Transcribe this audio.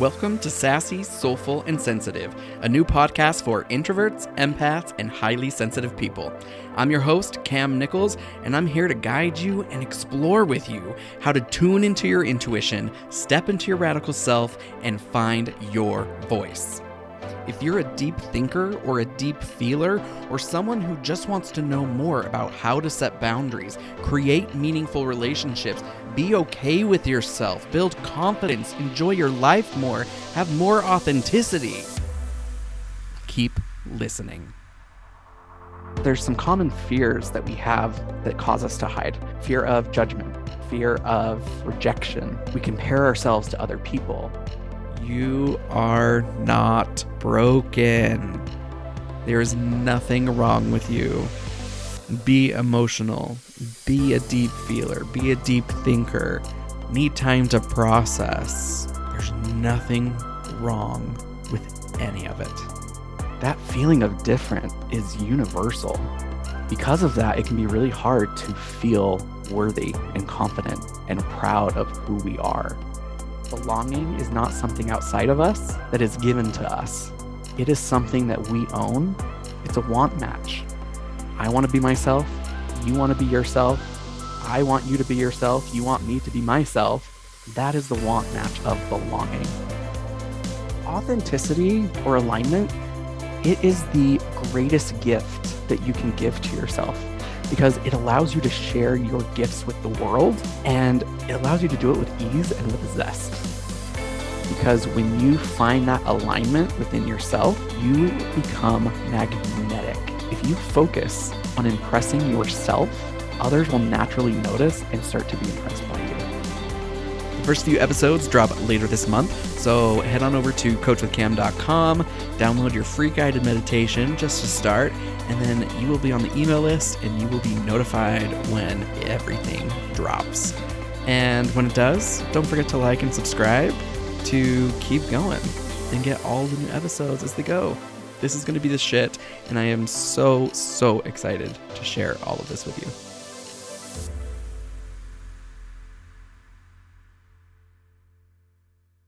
Welcome to Sassy, Soulful, and Sensitive, a new podcast for introverts, empaths, and highly sensitive people. I'm your host, Cam Nichols, and I'm here to guide you and explore with you how to tune into your intuition, step into your radical self, and find your voice. If you're a deep thinker or a deep feeler, or someone who just wants to know more about how to set boundaries, create meaningful relationships, be okay with yourself, build confidence, enjoy your life more, have more authenticity, keep listening. There's some common fears that we have that cause us to hide fear of judgment, fear of rejection. We compare ourselves to other people. You are not broken. There is nothing wrong with you. Be emotional. Be a deep feeler. Be a deep thinker. Need time to process. There's nothing wrong with any of it. That feeling of different is universal. Because of that, it can be really hard to feel worthy and confident and proud of who we are. Belonging is not something outside of us that is given to us. It is something that we own. It's a want match. I want to be myself. You want to be yourself. I want you to be yourself. You want me to be myself. That is the want match of belonging. Authenticity or alignment, it is the greatest gift that you can give to yourself because it allows you to share your gifts with the world and it allows you to do it with ease and with zest. Because when you find that alignment within yourself, you become magnetic. If you focus on impressing yourself, others will naturally notice and start to be impressed by you. First few episodes drop later this month, so head on over to coachwithcam.com, download your free guided meditation just to start, and then you will be on the email list and you will be notified when everything drops. And when it does, don't forget to like and subscribe to keep going and get all the new episodes as they go. This is going to be the shit, and I am so, so excited to share all of this with you.